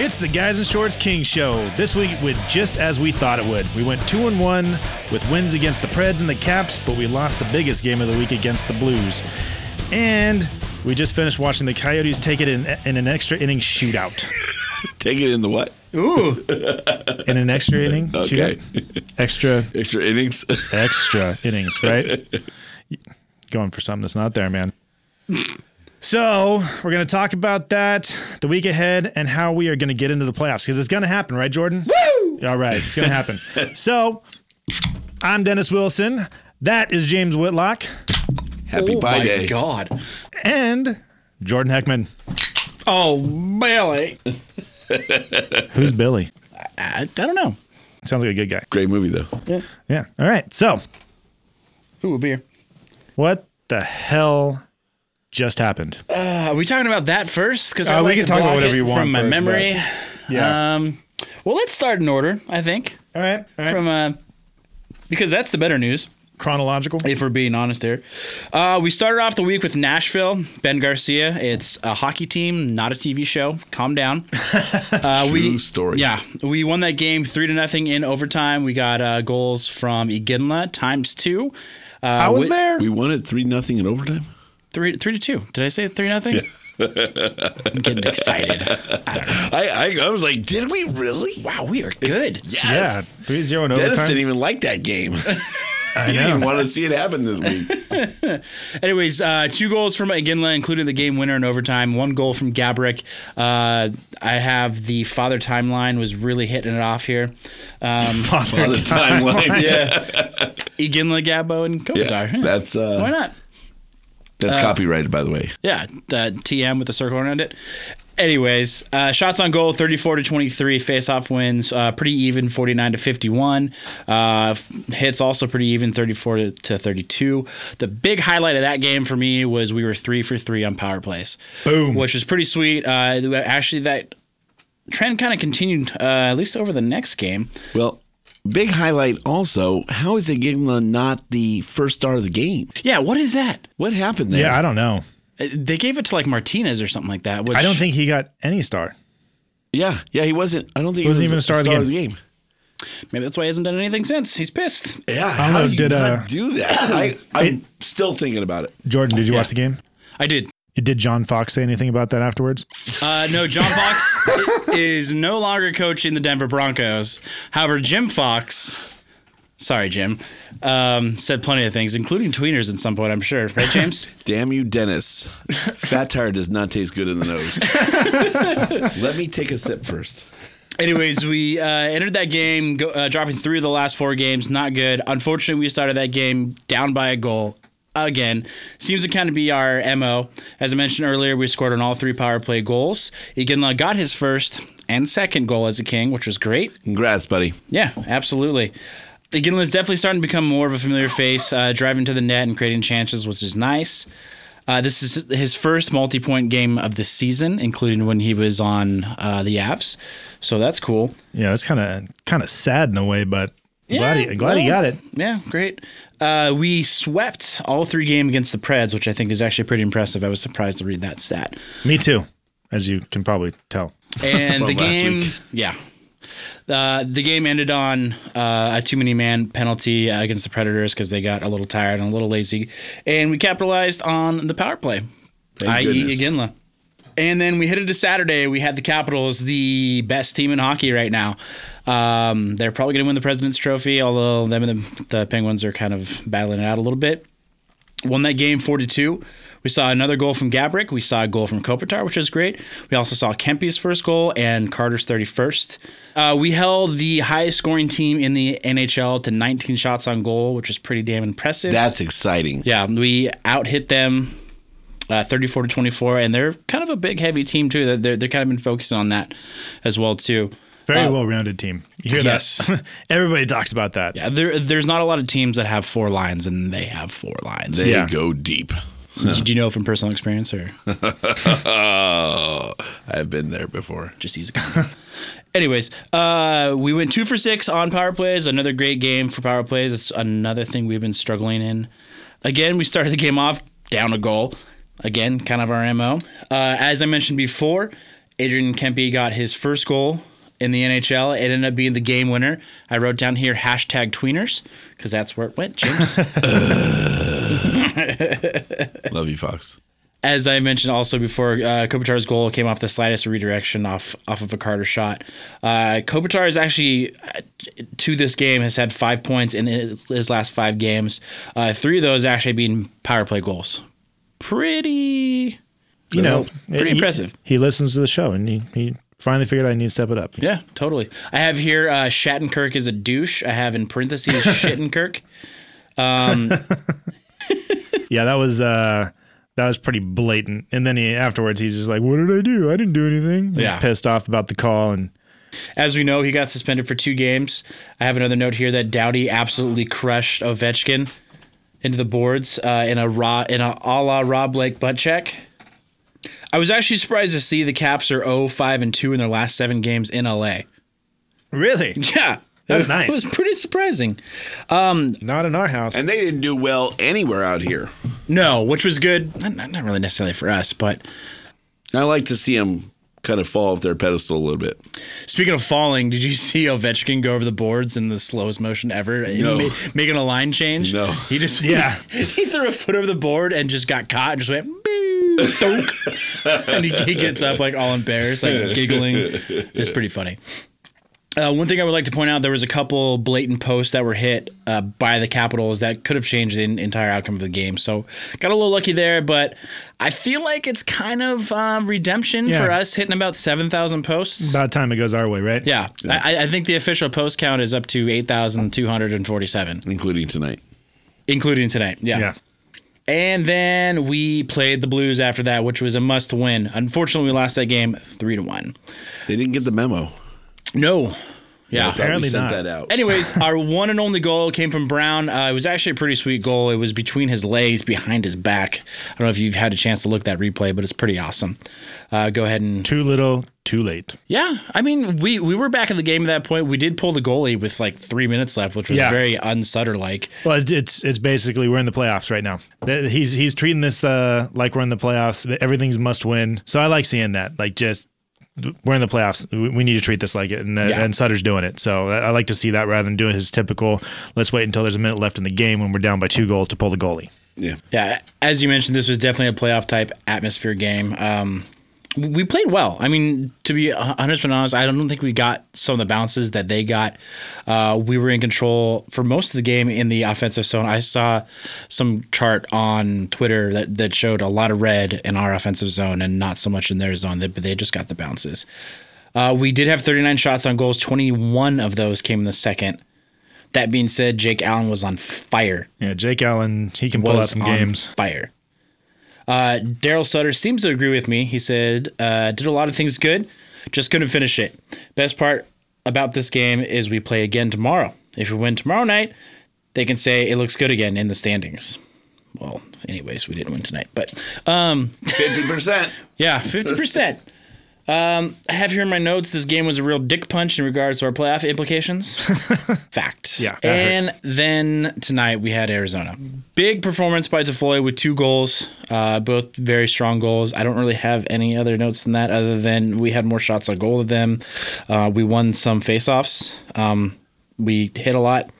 It's the Guys in Shorts King Show. This week went just as we thought it would. We went two and one with wins against the Preds and the Caps, but we lost the biggest game of the week against the Blues. And we just finished watching the Coyotes take it in, in an extra inning shootout. Take it in the what? Ooh, in an extra inning Okay. shootout. Extra, Extra innings. extra innings, right? Going for something that's not there, man. So we're going to talk about that the week ahead and how we are going to get into the playoffs because it's going to happen, right, Jordan? Woo! All right, it's going to happen. so I'm Dennis Wilson. That is James Whitlock Happy oh Pie my Day. God. and Jordan Heckman. Oh, Billy. Who's Billy? I, I don't know. Sounds like a good guy. Great movie though. Yeah. Yeah. All right. So Ooh, a beer. what the hell just happened? Uh, are we talking about that first? Because I Uh, we like can to talk about whatever you want from my first, memory. Yeah. Um, well, let's start in order. I think all right. All right. from uh, because that's the better news. Chronological. If we're being honest here, uh, we started off the week with Nashville. Ben Garcia. It's a hockey team, not a TV show. Calm down. Uh, True we, story. Yeah, we won that game three to nothing in overtime. We got uh, goals from Iginla times two. Uh, I was Whit- there. We won it three nothing in overtime. Three, three to two. Did I say three nothing? I'm getting excited. I don't know. I, I I was like, did we really? Wow, we are good. Yes. Yeah. Three zero in Dennis overtime. didn't even like that game. I he didn't even want to see it happen this week. Anyways, uh, two goals from Iginla, including the game winner in overtime. One goal from Gaborik. Uh, I have the father timeline was really hitting it off here. Um, On the timeline. yeah, Iginla, Gabo, and Kopitar. Yeah, that's uh, Why not? That's copyrighted, by the way. Yeah, uh, TM with the circle around it. Anyways, uh, shots on goal 34 to 23. Face-off wins uh, pretty even 49 to 51. Uh, hits also pretty even 34 to, to 32. The big highlight of that game for me was we were three for three on power plays. Boom. Which was pretty sweet. Uh, actually, that trend kind of continued uh, at least over the next game. Well, big highlight also. How is Iginla not the first star of the game? Yeah, what is that? What happened there? Yeah, I don't know. Uh, They gave it to like Martinez or something like that. Which I don't think he got any star. yeah, yeah. He wasn't. I don't think he Wasn't was even a star of the game. game. maybe that's why he hasn't done anything since. He's pissed. Yeah, don't how know, do you did, not uh, do that? I, I'm still thinking about it. Jordan, did you Yeah. watch the game? I did. Did John Fox say anything about that afterwards? Uh, no, John Fox is no longer coaching the Denver Broncos. However, Jim Fox, sorry, Jim, um, said plenty of things, including tweeners at some point, I'm sure. Right, James? Damn you, Dennis. Fat tire does not taste good in the nose. Let me take a sip first. Anyways, we uh, entered that game, go, uh, dropping three of the last four games. Not good. Unfortunately, we started that game down by a goal. Again, seems to kind of be our MO. As I mentioned earlier, we scored on all three power play goals. Iginla got his first and second goal as a king, which was great. Congrats, buddy. Yeah, absolutely. Iginla is definitely starting to become more of a familiar face, uh, driving to the net and creating chances, which is nice. Uh, this is his first multi-point game of the season, including when he was on uh, the Avs. So that's cool. Yeah, it's kind of kind of sad in a way, but glad he glad he got it. Yeah, great. Uh, we swept all three games against the Preds, which I think is actually pretty impressive. I was surprised to read that stat. Me too, as you can probably tell. And the game, week. yeah. Uh, the game ended on uh, a too many man penalty uh, against the Predators because they got a little tired and a little lazy, and we capitalized on the power play, i.e. Iginla. And then we headed to Saturday. We had the Capitals, the best team in hockey right now. Um, they're probably going to win the President's Trophy, although them and the, the Penguins are kind of battling it out a little bit. Won that game 4 to 2. We saw another goal from Gaborik. We saw a goal from Kopitar, which was great. We also saw Kempy's first goal and Carter's 31st. Uh, we held the highest scoring team in the NHL to 19 shots on goal, which is pretty damn impressive. That's exciting. Yeah, we out hit them uh, 34 to 24, and they're kind of a big, heavy team too. They're they're kind of been focusing on that as well too. Very Uh, well-rounded team. You hear yes. that? Everybody talks about that. Yeah, there, there's not a lot of teams that have four lines, and they have four lines. They Yeah. go deep. Do you know from personal experience, or Oh, I've been there before. just use a comment? Anyways, uh, we went two for six on power plays. Another great game for power plays. It's another thing we've been struggling in. Again, we started the game off down a goal. Again, kind of our mo. Uh, as I mentioned before, Adrian Kempe got his first goal in the NHL. It ended up being the game winner. I wrote down here hashtag tweeners because that's where it went, James. Love you, Fox. As I mentioned also before, uh, Kopitar's goal came off the slightest redirection off off of a Carter shot. Uh, Kopitar is actually uh, to this game has had five points in his, his last five games. Uh, three of those actually being power play goals. Pretty, You know, pretty he- impressive. He listens to the show, and he, he finally figured I need to step it up. Yeah, totally. I have here uh, Shattenkirk is a douche. I have in parentheses Shittenkirk. Um, Yeah, that was uh that was pretty blatant. And then he afterwards he's just like, "What did I do? I didn't do anything." He's Yeah. pissed off about the call and As we know, he got suspended for two games. I have another note here that Doughty absolutely crushed Ovechkin into the boards uh, in a raw in a a la Rob Blake butt check. I was actually surprised to see the Caps are 0 5 and 2 in their last seven games in LA. really Yeah. That's it, nice. It was pretty surprising. Um, not in our house. And they didn't do well anywhere out here. No, which was good. Not, not not really necessarily for us, but I like to see them kind of fall off their pedestal a little bit. Speaking of falling, did you see Ovechkin go over the boards in the slowest motion ever, No. Ma- making a line change? No. he just Yeah. he threw a foot over the board and just got caught and just went. "Boo, dunk." And he, he gets up like all embarrassed, like giggling. It's pretty funny. Uh, one thing I would like to point out: there was a couple blatant posts that were hit uh, by the Capitals that could have changed the en- entire outcome of the game. So got a little lucky there, but I feel like it's kind of um, redemption Yeah. for us hitting about seven thousand posts. About time it goes our way, right? Yeah, I, I think the official post count is up to eight thousand two hundred and forty-seven, including tonight. including tonight. Yeah. Yeah. And then we played the Blues after that, which was a must-win. Unfortunately, we lost that game three to one. They didn't get the memo. No. Yeah. I Apparently we sent not. that out. Anyways, our one and only goal came from Brown. Uh, it was actually a pretty sweet goal. It was between his legs, behind his back. I don't know if you've had a chance to look at that replay, but it's pretty awesome. Uh, go ahead and Too little, too late. Yeah, I mean, we we were back in the game at that point. We did pull the goalie with like three minutes left, which was Yeah. very unsutter like. Well, it's it's basically we're in the playoffs right now. He's he's treating this uh, like we're in the playoffs. Everything's must win. So I like seeing that. Like just we're in the playoffs. We, we need to treat this like it, and, uh, Yeah. and Sutter's doing it. So I, I like to see that rather than doing his typical. Let's wait until there's a minute left in the game when we're down by two goals to pull the goalie. Yeah. Yeah, as you mentioned, this was definitely a playoff type atmosphere game. Um, we played well. I mean, to be 100% honest, I don't think we got some of the bounces that they got. Uh, we were in control for most of the game in the offensive zone. I saw some chart on Twitter that, that showed a lot of red in our offensive zone and not so much in their zone, but they just got the bounces. Uh, we did have 39 shots on goals. 21 of those came in the second. That being said, Jake Allen was on fire Yeah, Jake Allen, he can pull out some games. fire. Uh, Daryl Sutter seems to agree with me. He said, uh, did a lot of things good, just couldn't finish it. Best part about this game is we play again tomorrow. If we win tomorrow night, they can say it looks good again in the standings. Well, anyways, we didn't win tonight, but um, 50%. yeah, 50%. Um, I have here in my notes this game was a real dick punch in regards to our playoff implications. Fact. Yeah. And hurts. then tonight we had Arizona. Big performance by Defoe with two goals, uh, both very strong goals. I don't really have any other notes than that, other than we had more shots on goal than them. Uh, we won some faceoffs. Um, we hit a lot.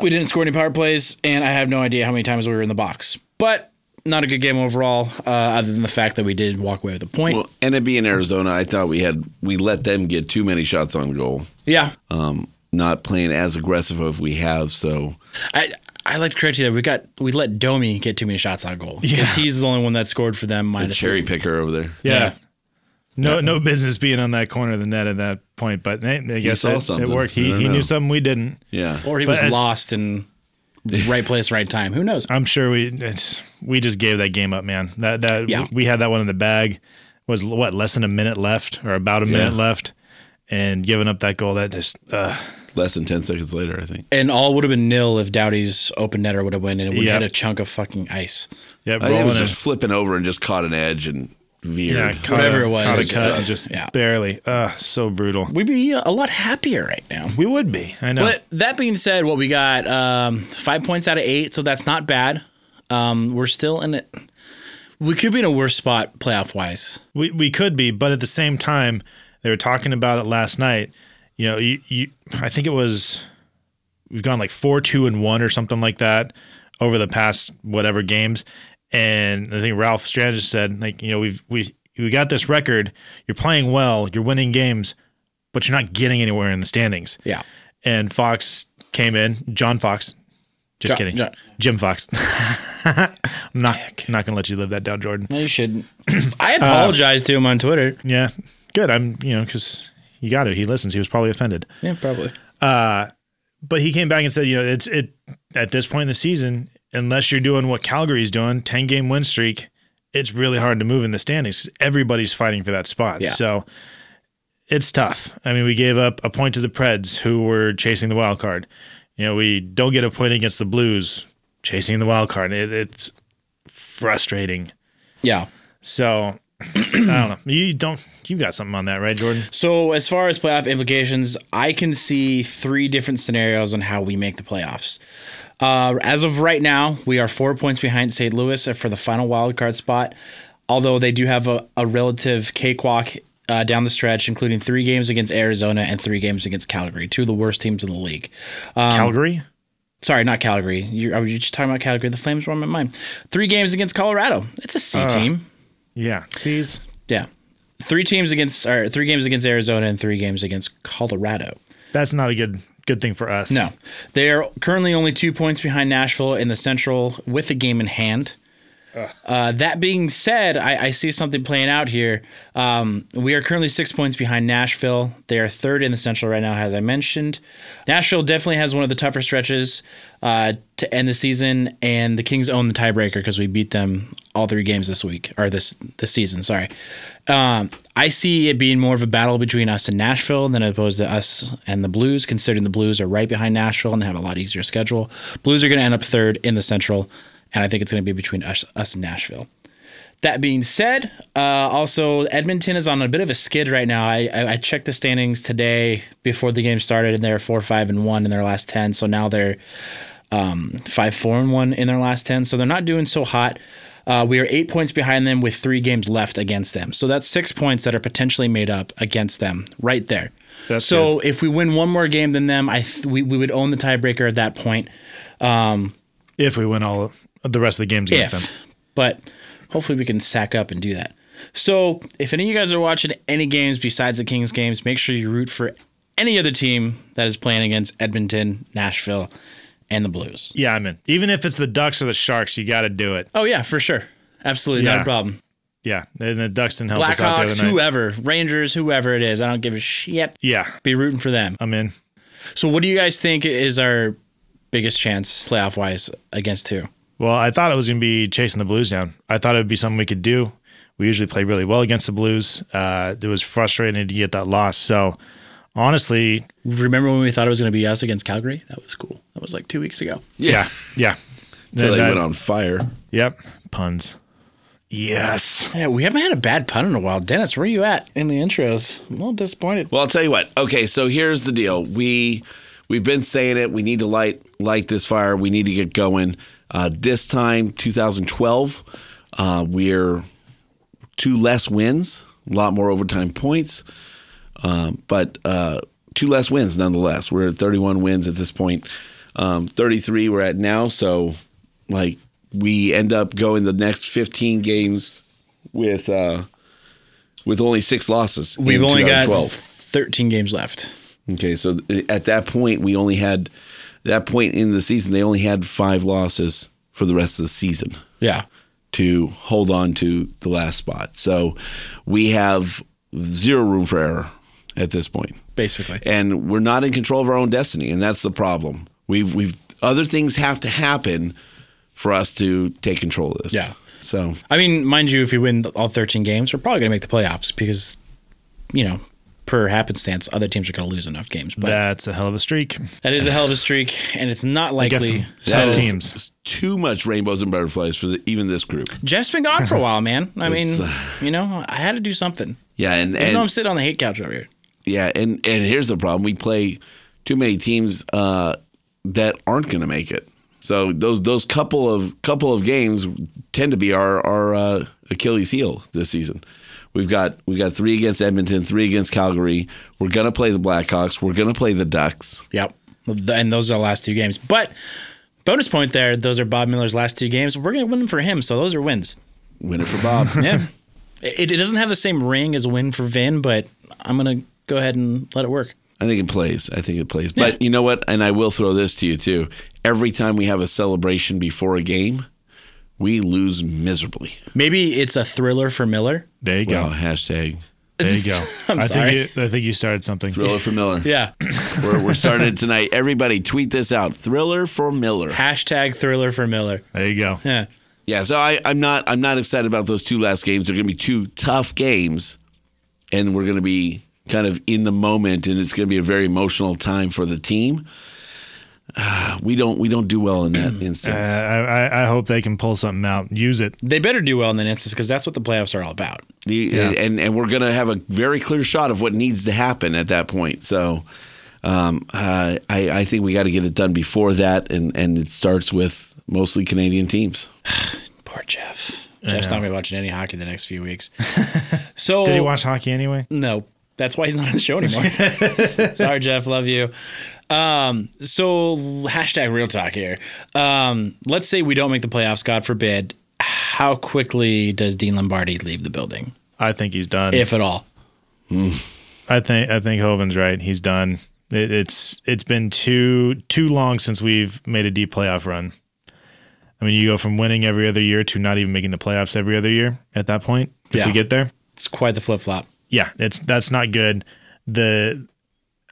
We didn't score any power plays, and I have no idea how many times we were in the box. But not a good game overall, uh, other than the fact that we did walk away with a point. Well, and it being Arizona, I thought we had we let them get too many shots on goal. yeah, Um, not playing as aggressive as we have. So I I like to correct you that we got we let Domi get too many shots on goal because Yeah. he's the only one that scored for them. the cherry the- picker over there. Yeah. No, no business being on that corner of the net at that point, but I guess saw it, it worked. He, he know. knew something we didn't. Yeah. or he But was lost in right place, right time. Who knows? I'm sure we it's we just gave that game up, man. That that Yeah. we had that one in the bag. Was what less than a minute left, or about a minute left, and giving up that goal. That just uh, Less than ten seconds later, I think. And all would have been nil if Doughty's open netter would have went in and we Yep. had a chunk of fucking ice. yeah, I think it was just flipping over and just caught an edge and veered. yeah, caught Whatever a- it was. caught a It's, cut uh, just yeah. barely. Uh, so brutal. We'd be a lot happier right now. We would be. I know. But that being said, what we got um, five points out of eight, so that's not bad. Um, we're still in it. We could be in a worse spot playoff wise. We we could be, but at the same time, they were talking about it last night. You know, you, you I think it was we've gone like four, two, and one or something like that over the past whatever games. And I think Ralph Strand said, like, you know, we've we we got this record. You're playing well. You're winning games, but you're not getting anywhere in the standings. Yeah. And Fox came in, John Fox. Just Jo- kidding, Jo- Jim Fox. I'm not not gonna let you live that down, Jordan. No, you shouldn't. I apologized to him on Twitter. Yeah, good. I'm, you know, because you got it. He listens. He was probably offended, Yeah, probably. Uh, but he came back and said, you know, it's it at this point in the season, unless you're doing what Calgary's doing, ten game win streak, it's really hard to move in the standings. Everybody's fighting for that spot, Yeah. so it's tough. I mean, we gave up a point to the Preds, who were chasing the wild card. You know, we don't get a point against the Blues, chasing the wild card. It, it's frustrating. Yeah. So I don't know. You don't. You got something on that, right, Jordan? So as far as playoff implications, I can see three different scenarios on how we make the playoffs. Uh, as of right now, we are four points behind St. Louis for the final wild card spot. Although they do have a, a relative cakewalk uh, down the stretch, including three games against Arizona and three games against Calgary, two of the worst teams in the league. Um, Calgary. Sorry, not Calgary. You're was just talking about Calgary. The Flames were on my mind. Three games against Colorado. It's a C team. Yeah. Seas. Yeah. Three teams against, or three games against Arizona and three games against Colorado. That's not a good good thing for us. No, they are currently only two points behind Nashville in the Central with a game in hand. Uh, that being said, I, I see something playing out here. Um, we are currently six points behind Nashville. They are third in the Central right now, as I mentioned. Nashville definitely has one of the tougher stretches uh, to end the season, and the Kings own the tiebreaker because we beat them all three games this week or this this season. Sorry. Um, I see it being more of a battle between us and Nashville than opposed to us and the Blues, considering the Blues are right behind Nashville and they have a lot easier schedule. Blues are going to end up third in the Central, and I think it's going to be between us, us and Nashville. That being said, uh, also Edmonton is on a bit of a skid right now. I, I, I checked the standings today before the game started, and they're four, five, and one in their last ten. So now they're um, five, four, and one in their last ten. So they're not doing so hot. Uh, we are eight points behind them with three games left against them. So that's six points that are potentially made up against them right there. That's so if we win one more game than them, I th- we, we would own the tiebreaker at that point. If we win all of the rest of the games against if. them. But hopefully we can sack up and do that. So if any of you guys are watching any games besides the Kings games, make sure you root for any other team that is playing against Edmonton, Nashville, and the Blues. Yeah, I'm in. Even if it's the Ducks or the Sharks, you got to do it. Oh yeah, for sure. Absolutely, not Yeah. a problem. Yeah, and the Ducks didn't help us out the Blackhawks, other night. whoever, Rangers, whoever it is, I don't give a shit. Yeah, Be rooting for them. I'm in. So what do you guys think is our biggest chance playoff wise against who? Well, I thought it was going to be chasing the Blues down. I thought it would be something we could do. We usually play really well against the Blues. Uh, it was frustrating to get that loss. So, honestly, Remember when we thought it was going to be us against Calgary? That was cool. That was like two weeks ago. yeah, yeah. Until they that- went on fire. Yep, puns. Yes. Yeah, we haven't had a bad pun in a while. Dennis, where are you at in the intros? I'm a little disappointed. Well, I'll tell you what. Okay, so here's the deal. We we've been saying it. We need to light light this fire. We need to get going. Uh, this time, 2012, uh, we're two less wins, a lot more overtime points, um, but uh, two less wins nonetheless. We're at 31 wins at this point. Um, 33 we're at now. So, like, we end up going the next 15 games with uh, with only six losses. We've only got 2012. 13 games left. Okay, so at that point, we only had that point in the season. They only had five losses for the rest of the season Yeah. to hold on to the last spot. So we have zero room for error at this point, Basically. and we're not in control of our own destiny, and that's the problem. We've we've other things have to happen for us to take control of this. Yeah. So I mean, mind you, if we win all 13 games, we're probably going to make the playoffs because, you know, per happenstance, other teams are going to lose enough games. But That's a hell of a streak. that is a hell of a streak, and it's not likely. some, that some teams. too much rainbows and butterflies for the, even this group. Jeff's been gone for a while, man. I mean, uh, you know, I had to do something. Yeah, and Even and though I'm sitting on the hate couch over here. Yeah, and and here's the problem: we play too many teams uh, that aren't going to make it. So those those couple of couple of games tend to be our our uh, Achilles heel this season. We've got we got three against Edmonton, three against Calgary. We're going to play the Blackhawks. We're going to play the Ducks. Yep. And those are the last two games. But bonus point there, those are Bob Miller's last two games. We're going to win them for him, so those are wins. Win it for Bob. Yeah. it, it doesn't have the same ring as a win for Vin, but I'm going to go ahead and let it work. I think it plays. I think it plays. But you know what? And I will throw this to you too. Every time we have a celebration before a game, we lose miserably. Maybe it's a thriller for Miller. There you go. Well, hashtag There you go. I'm I sorry. think you, I think you started something. thriller for Miller. Yeah. We're, we're started tonight. Everybody tweet this out. Thriller for Miller. Hashtag thriller for Miller. There you go. Yeah. Yeah, so I, I'm not I'm not excited about those two last games. They're gonna be two tough games and we're gonna be kind of in the moment and it's gonna be a very emotional time for the team. Uh, we don't we don't do well in that Uh, instance. I, I- I hope they can pull something out. Use it. They better do well in that instance because that's what the playoffs are all about. The- and and we're gonna have a very clear shot of what needs to happen at that point. So um, uh, I, I think we got to get it done before that, and, and it starts with mostly Canadian teams. Poor Jeff. Jeff's not going to be watching any hockey the next few weeks. So Did he watch hockey anyway? No, that's why he's not on the show anymore. Sorry, Jeff. Love you. Um, so hashtag real talk here. Um, let's say we don't make the playoffs, God forbid. How quickly does Dean Lombardi leave the building, I think he's done. if at all? I think I think Hoven's right. He's done. It, it's it's been too too long since we've made a deep playoff run. I mean, you go from winning every other year to not even making the playoffs every other year. At that point, if Yeah. we get there, It's quite the flip flop. yeah, it's that's not good. The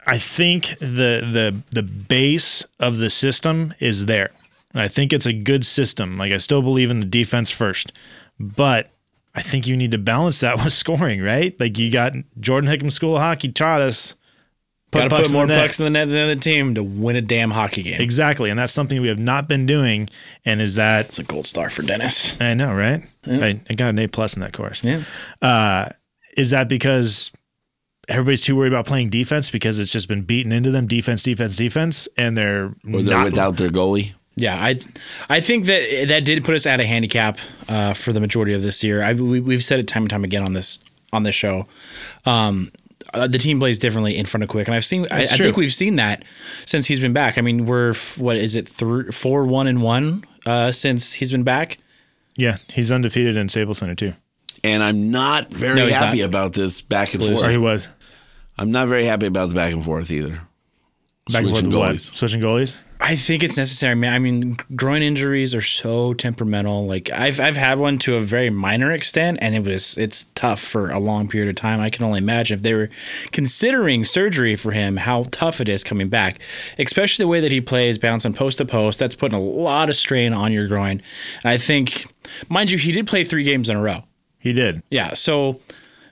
I think the the the base of the system is there. And I think it's a good system. Like I still believe in the defense first. But I think you need to balance that with scoring, right? Like you got Jordan Hickam School of Hockey taught us Got to put more net. pucks in the net than the other team to win a damn hockey game. Exactly. And that's something we have not been doing. And is that It's a gold star for Dennis. I know, right? I, I got an A plus in that course. Yeah. Uh, is that because everybody's too worried about playing defense because it's just been beaten into them defense, defense, defense, and they're Or they're not without their goalie. Yeah, I I think that that did put us at a handicap uh, for the majority of this year. I, we, we've said it time and time again on this on this show. Um, uh, the team plays differently in front of Quick, and I've seen. I, I think we've seen that since he's been back. I mean, we're f- what is it three, four, one, and one uh, since he's been back. Yeah, he's undefeated in Staples Center too. And I'm not very No, happy not. about this back and Or he forth. was I'm not very happy about the back and forth either. back and forth Switching with what? goalies. Switching goalies. I think it's necessary, man. I mean, groin injuries are so temperamental. Like I've I've had one to a very minor extent, and it was it's tough for a long period of time. I can only imagine if they were considering surgery for him, how tough it is coming back, especially the way that he plays, bouncing post to post. That's putting a lot of strain on your groin. And I think, mind you, he did play three games in a row. He did. Yeah, so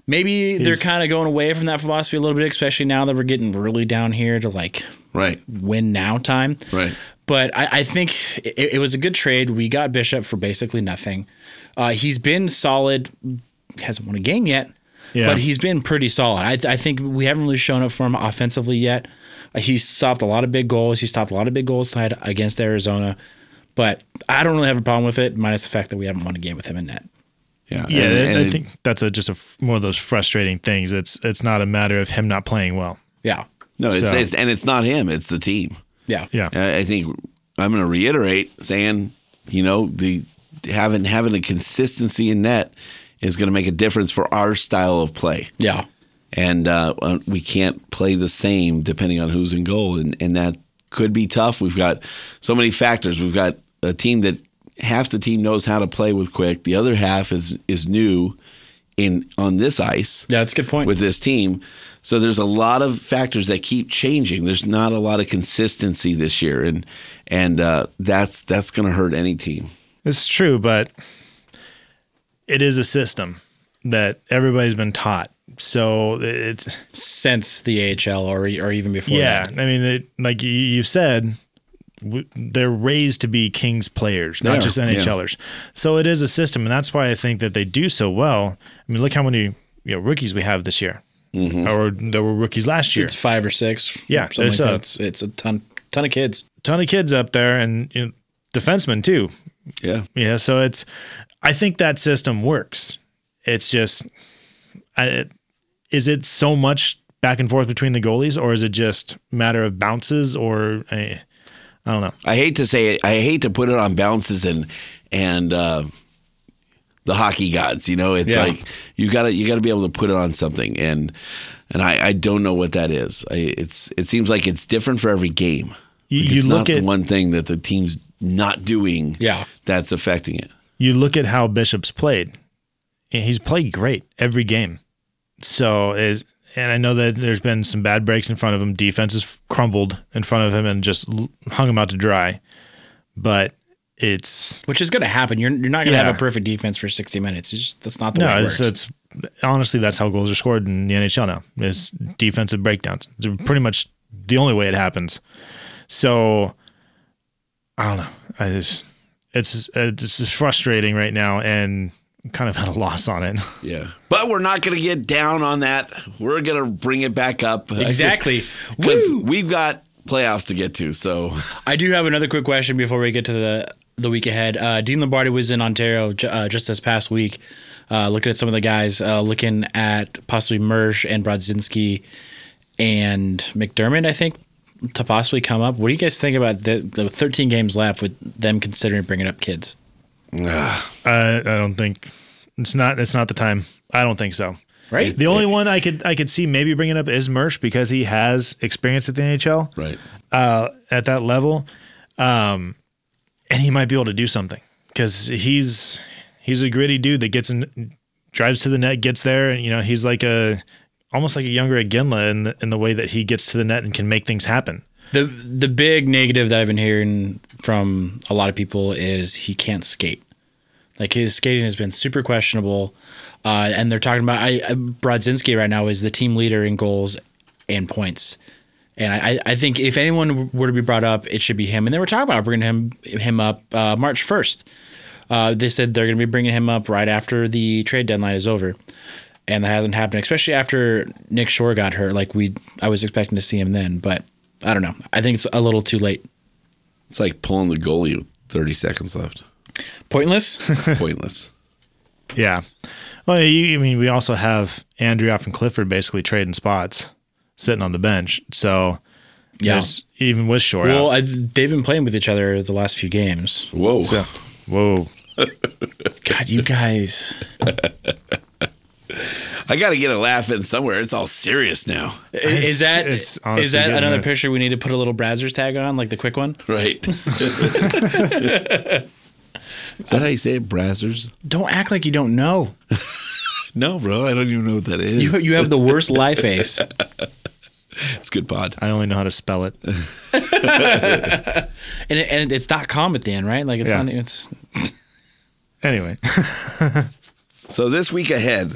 maybe they're kind of going away from that philosophy a little bit, especially now that we're getting really down here to like Right, win now time. right. but I, I think it, it was a good trade. We got Bishop for basically nothing. Uh, he's been solid. Hasn't won a game yet, Yeah. but he's been pretty solid. I, I think we haven't really shown up for him offensively yet. Uh, He's stopped a lot of big goals. He stopped a lot of big goals tied against Arizona, but I don't really have a problem with it, minus the fact that we haven't won a game with him in net. Yeah, Yeah, and- I- and I it- think that's a, just a f- more of those frustrating things. It's it's not a matter of him not playing well. Yeah, no, it's, so- it's and it's not him; it's the team. yeah, Yeah, I I think I'm going to reiterate saying, you know, the having having a consistency in net is going to make a difference for our style of play. yeah. and uh, uh, we can't play the same depending on who's in goal, and and that could be tough. We've got so many factors. We've got a team that half the team knows how to play with quick, the other half is is new in on this ice. Yeah, that's a good point. with this team. So there's a lot of factors that keep changing. There's not a lot of consistency this year, and and uh, that's that's going to hurt any team. it's true, but it is a system that everybody's been taught. So it's Since the AHL or or even before yeah. that. I mean, it, like you, you said, w- they're raised to be Kings players, They not are, just yeah. NHLers. So it is a system, and that's why I think that they do so well. I mean, look how many you know rookies we have this year, or there were rookies last year. It's five or six. Yeah, something it's like a- It's, it's a ton ton of kids. ton of kids up there, and you know, defensemen too. Yeah, Yeah, so it's. I think that system works. It's just, I, it, is it so much back and forth between the goalies, or is it just matter of bounces, or eh, I don't know. I hate to say it. I hate to put it on bounces and and uh, the hockey gods. You know, it's Yeah. like you got to you got to be able to put it on something, and and I, I don't know what that is. I, it's it seems like it's different for every game. You, Like, you it's look not at the one thing that the team's not doing. Yeah. that's affecting it. you look at how Bishop's played. and He's played great every game. So, it, and I know that there's been some bad breaks in front of him. Defenses crumbled in front of him and just hung him out to dry. But it's Which is going to happen. You're you're not going to Yeah. have a perfect defense for 60 minutes. It's just that's not the way no, it it's, works. it's honestly that's how goals are scored in the NHL now. Is defensive breakdowns. It's pretty much the only way it happens. So I don't know. I just it's it's just frustrating right now and kind of had a loss on it. Yeah, but we're not going to get down on that. We're going to bring it back up Exactly. because we've got playoffs to get to. So I do have another quick question before we get to the the week ahead. Uh, Dean Lombardi was in Ontario ju- uh, just this past week, uh, looking at some of the guys, uh, looking at possibly Mersch and Brodzinski and McDermott. I think to possibly come up. What do you guys think about the, the 13 games left with them considering bringing up kids? I I don't think it's not it's not the time. I don't think so. Right. The only one I could I could see maybe bringing up is Mersch because he has experience at the NHL right. uh, at that level, um, and he might be able to do something because he's he's a gritty dude that gets in, drives to the net, gets there, and you know he's like a almost like a younger Iginla in the, in the way that he gets to the net and can make things happen. The the big negative that I've been hearing from a lot of people is he can't skate. Like his skating has been super questionable, uh, and they're talking about I, Brodzinski right now is the team leader in goals and points, and I, I think if anyone were to be brought up, it should be him. And they were talking about bringing him him up uh, March first. Uh, they said they're going to be bringing him up right after the trade deadline is over, and that hasn't happened. Especially after Nick Shore got hurt, like we I was expecting to see him then, but I don't know. I think it's a little too late. It's like pulling the goalie with 30 seconds left. Pointless. Pointless. Yeah. Well, you, I mean, we also have Andreoff and Clifford basically trading spots, sitting on the bench. So, Yeah. even with Shore well. I, they've been playing with each other the last few games. Whoa. Whoa. God, you guys. I got to get a laugh in somewhere. It's all serious now. is that it's is that another there. picture we need to put a little Brazzers tag on, like the quick one? Right. Is that how you say it? Brazzers? Don't act like you don't know. No, bro. I don't even know what that is. You you have the worst lie face. it's good pod. I only know how to spell it. And, it, and it's dot com at the end, right? Like it's Yeah. not. It's Anyway, So this week ahead,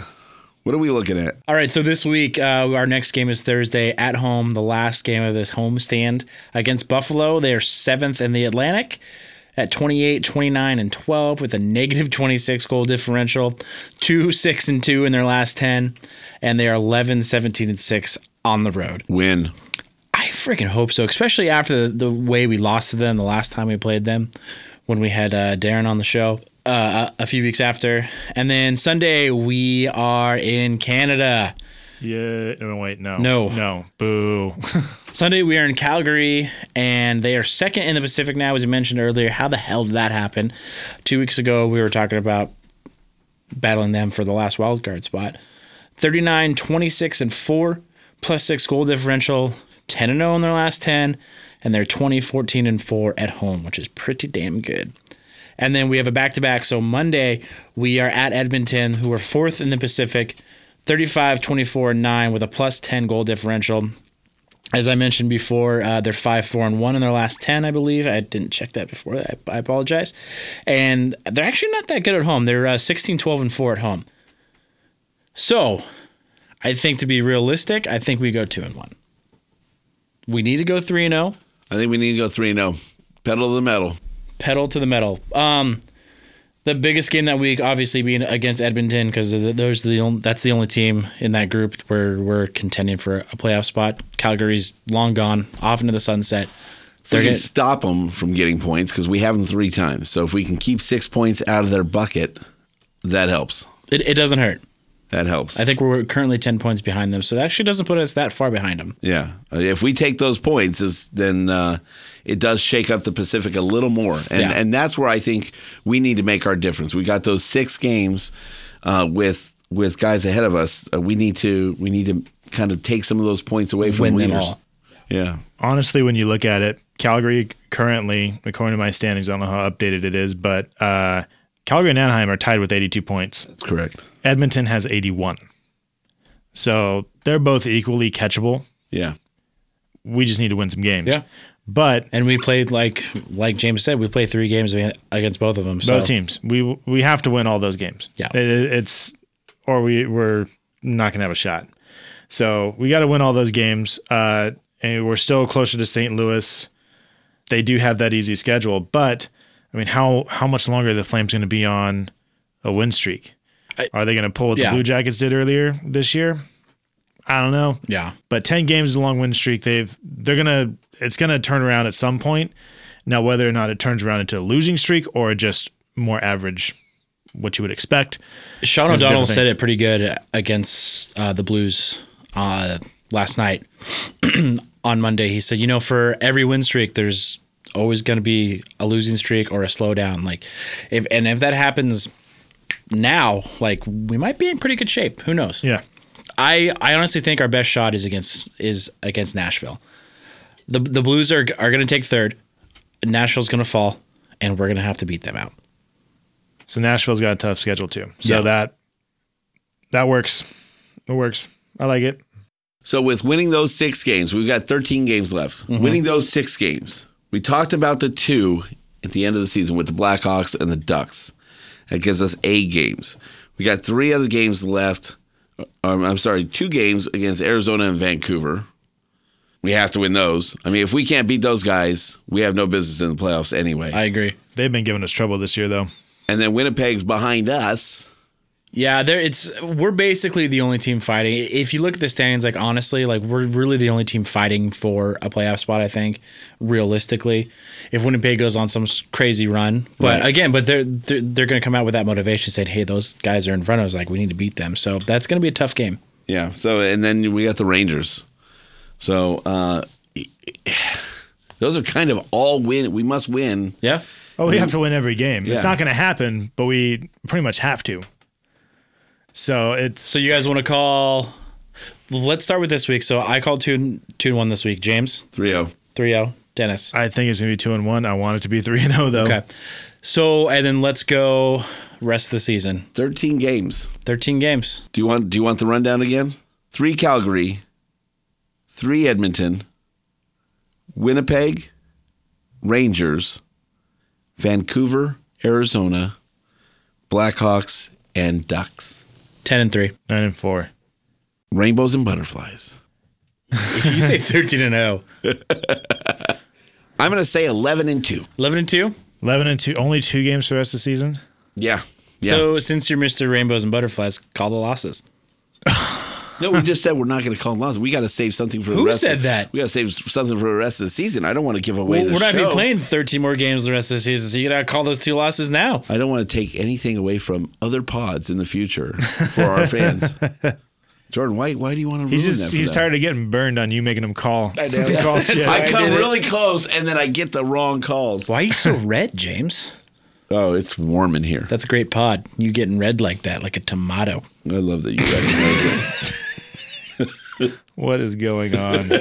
What are we looking at? All right, so this week, uh, our next game is Thursday at home, the last game of this homestand against Buffalo. They are seventh in the Atlantic at 28, 29, and 12 with a negative 26 goal differential, 2, 6, and 2 in their last 10, and they are 11, 17, and 6 on the road. Win. I freaking hope so, especially after the, the way we lost to them the last time we played them when we had uh, Darren on the show uh, a, a few weeks after. And then Sunday, we are in Canada. Yeah. No, wait. No. No. No. Boo. Sunday, we are in Calgary, and they are second in the Pacific now, as I mentioned earlier. How the hell did that happen? Two weeks ago, we were talking about battling them for the last wild card spot. 39, 26, and 4, plus 6 goal differential, 10 and 0 in their last 10, and they're 20, 14, and 4 at home, which is pretty damn good. And then we have a back to back. So Monday, we are at Edmonton, who are fourth in the Pacific, 35, 24, 9, with a plus 10 goal differential. As I mentioned before, uh, they're 5, 4, and 1 in their last 10, I believe. I didn't check that before. I, I apologize. And they're actually not that good at home. They're uh, 16, 12, and 4 at home. So I think to be realistic, I think we go 2 and 1. We need to go 3 and oh. 0. I think we need to go 3 and 0. Pedal to the metal. Pedal to the metal. Um, the biggest game that week, obviously, being against Edmonton, because those are the only, that's the only team in that group where we're contending for a playoff spot. Calgary's long gone, off into the sunset. We They're can gonna, stop them from getting points because we have them three times. So if we can keep six points out of their bucket, that helps. it, it doesn't hurt. That helps. I think we're currently ten points behind them, so that actually doesn't put us that far behind them. yeah. Uh, If we take those points, then uh, it does shake up the Pacific a little more. And, Yeah. and that's where I think we need to make our difference. We got those six games uh, with with guys ahead of us. Uh, we need to we need to kind of take some of those points away from Win them leaders. all. Yeah. Honestly, when you look at it, Calgary currently, according to my standings, I don't know how updated it is, but uh, Calgary and Anaheim are tied with 82 points. That's correct. Edmonton has 81. So they're both equally catchable. Yeah. We just need to win some games. Yeah. But And we played like like James said, we played three games against both of them. So both teams, we we have to win all those games. Yeah. It- it's or we we're not gonna have a shot. So we got to win all those games. Uh, and we're still closer to St. Louis. They do have that easy schedule, but I mean, how how much longer are the Flames going to be on a win streak? are they going to pull what yeah. the Blue Jackets did earlier this year? I don't know. yeah, But 10 games is a long win streak. They've they're gonna it's gonna turn around at some point. Now whether or not it turns around into a losing streak or just more average, what you would expect. Sean O'Donnell said it pretty good against uh, the Blues uh, last night on Monday. He said, you know, for every win streak, there's always going to be a losing streak or a slowdown. Like, if and if that happens now, like we might be in pretty good shape. Who knows? Yeah. I I honestly think our best shot is against is against Nashville. The the Blues are are going to take third. Nashville's going to fall, and we're going to have to beat them out. So Nashville's got a tough schedule too. So Yeah. that that works. It works. I like it. So with winning those six games, we've got 13 games left. Mm-hmm. Winning those six games, we talked about the two at the end of the season with the Blackhawks and the Ducks. That gives us eight games. We got three other games left. Um, I'm sorry, two games against Arizona and Vancouver. We have to win those. I mean, if we can't beat those guys, we have no business in the playoffs anyway. I agree. They've been giving us trouble this year though. and then Winnipeg's behind us. Yeah, there it's we're basically the only team fighting. If you look at the standings, like honestly, like we're really the only team fighting for a playoff spot. I think realistically, if Winnipeg goes on some crazy run, but Right. again, but they're they're, they're going to come out with that motivation, saying, "Hey, those guys are in front of us. Like we need to beat them." So that's going to be a tough game. Yeah. So and then we got the Rangers. So uh, those are kind of all win. We must win. Yeah, Oh, we have to win every game. Yeah. It's not going to happen, but we pretty much have to. So it's So you guys want to call? Let's start with this week. So I called two two and one this week. James 3-0. three oh. zero. Oh. Dennis. I think it's going to be two and one. I want it to be three and zero though. Okay. So and then let's go rest of the season. 13 games. Thirteen games. Do you want do you want the rundown again? 3 Calgary, 3 Edmonton, Winnipeg, Rangers, Vancouver, Arizona, Blackhawks and Ducks. 10 and 3. Nine and four. Rainbows and butterflies. If you say 13 and oh. 0, I'm going to say 11 and 2. 11 and 2. Eleven and two. Only two games for the rest of the season. Yeah. Yeah. So since you're Mr. Rainbows and Butterflies, call the losses. No, we just said we're not going to call them losses. We got to save something for the rest. Who rest. said of, that? We got to save something for the rest of the season. I don't want to give away Well, the we're not going to be playing 13 more games the rest of the season, so you got to call those two losses now. I don't want to take anything away from other pods in the future for our fans. Jordan, why why do you want to ruin He's that? just for he's them? tired of getting burned on you making him call. I know. Call shit. I come did it. really close and then I get the wrong calls. Why are you so red, James? Oh, it's warm in here. That's a great pod. You getting red like that, like a tomato. I love that you recognize it. What is going on?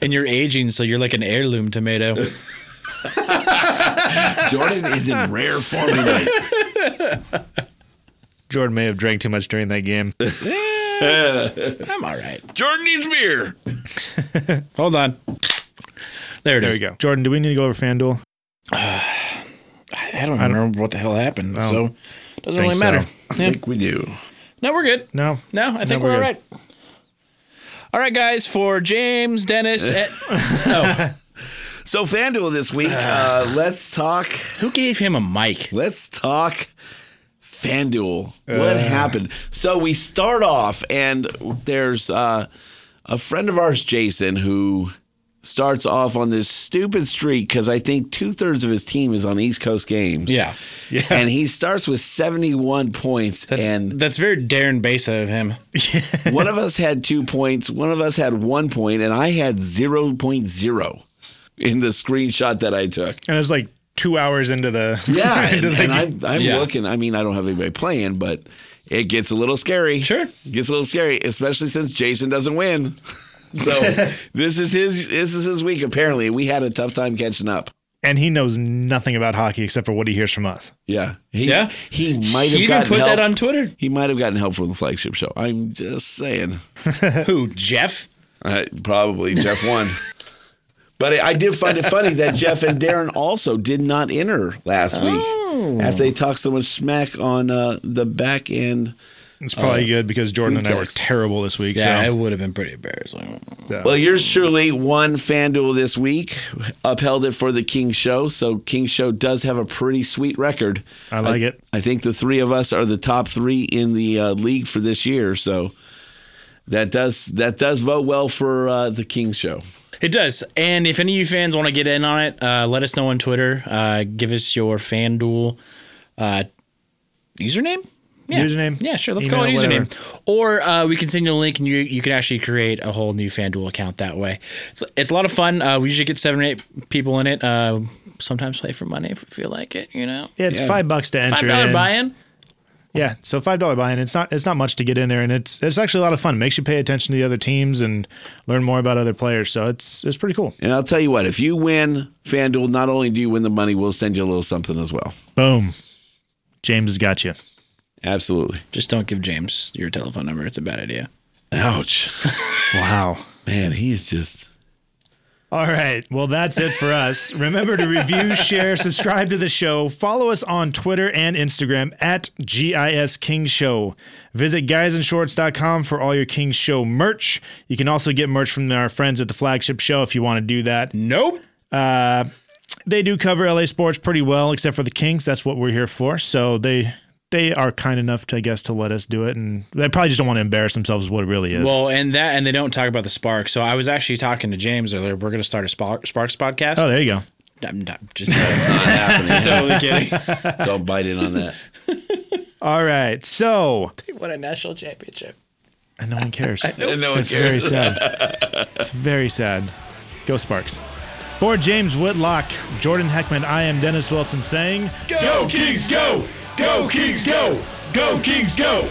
And you're aging, so you're like an heirloom tomato. Jordan is in rare form tonight. Jordan may have drank too much during that game. I'm all right. Jordan needs beer. Hold on. There it There is. we go. Jordan, do we need to go over FanDuel? I don't remember what the hell happened, so it doesn't think really matter. I Yeah. think we do. No, we're good. No. No, I think we're we're all good. right. All right, guys. For James, Dennis, oh, So FanDuel this week, uh, let's talk who gave him a mic? Let's talk FanDuel. What happened? So we start off, and there's uh, a friend of ours, Jason, who starts off on this stupid streak because I think two thirds of his team is on East Coast games. Yeah, Yeah. And he starts with 71 points, that's and that's very Darren Besa of him. one of us had two points, one of us had one point, and I had 0.0 in the screenshot that I took. And it's like two hours into the Yeah, and, the and game. I'm, I'm Yeah. looking. I mean, I don't have anybody playing, but it gets a little scary. Sure. it gets a little scary, especially since Jason doesn't win. So this is his this is his week. Apparently, we had a tough time catching up. and he knows nothing about hockey except for what he hears from us. Yeah, he, Yeah? He might have He even gotten put help. that on Twitter. He might have gotten help from the flagship show. I'm just saying. Who? Jeff? Uh, probably Jeff won. But I I did find it funny that Jeff and Darren also did not enter last week after they talked so much smack on uh, the back end. It's probably good because Jordan and I were terrible this week. Yeah, so, it would have been pretty embarrassing. so- Well, yours truly won FanDuel this week, upheld it for the King Show. So King Show does have a pretty sweet record. I like it. I think the three of us are the top three in the uh, league for this year. So that does that does vote well for uh, the King Show. It does. And if any of you fans want to get in on it, uh, let us know on Twitter. Uh, give us your FanDuel uh, username. Yeah. Username, Yeah, sure. Let's email, call it whatever. username. Or uh, we can send you a link and you you can actually create a whole new FanDuel account that way. It's, it's a lot of fun. Uh, we usually get seven or eight people in it. Uh, sometimes play for money if we feel like it, you know. yeah, it's five bucks to enter. Five dollar buy-in. Yeah, so five dollar buy-in. It's not it's not much to get in there, and it's it's actually a lot of fun. It Makes you pay attention to the other teams and learn more about other players. So it's it's pretty cool. And I'll tell you what, if you win FanDuel, not only do you win the money, we'll send you a little something as well. Boom, James has got you. Absolutely. Just don't give James your telephone number. It's a bad idea. Ouch. Wow. Man, he's just All right. Well, that's it for us. Remember to review, share, subscribe to the show. Follow us on Twitter and Instagram at GIS King Show. Visit guysinshorts.com for all your King Show merch. You can also get merch from our friends at the flagship show if you want to do that. Nope. Uh, They do cover LA sports pretty well, except for the Kings. That's what we're here for. So they they are kind enough to, I guess, to let us do it, and they probably just don't want to embarrass themselves with what it really is. Well, and that, and they don't talk about the Spark. So I was actually talking to James earlier. We're going to start a Spark, Sparks podcast. oh, there you go. I'm not just not happening. totally kidding. Don't bite in on that. All right. So They won a national championship. and no one cares. And no one It's very sad. it's very sad. Go Sparks. For James Whitlock, Jordan Heckman, I am Dennis Wilson saying, Go Kings, go! Go Kings, go! Go Kings, go!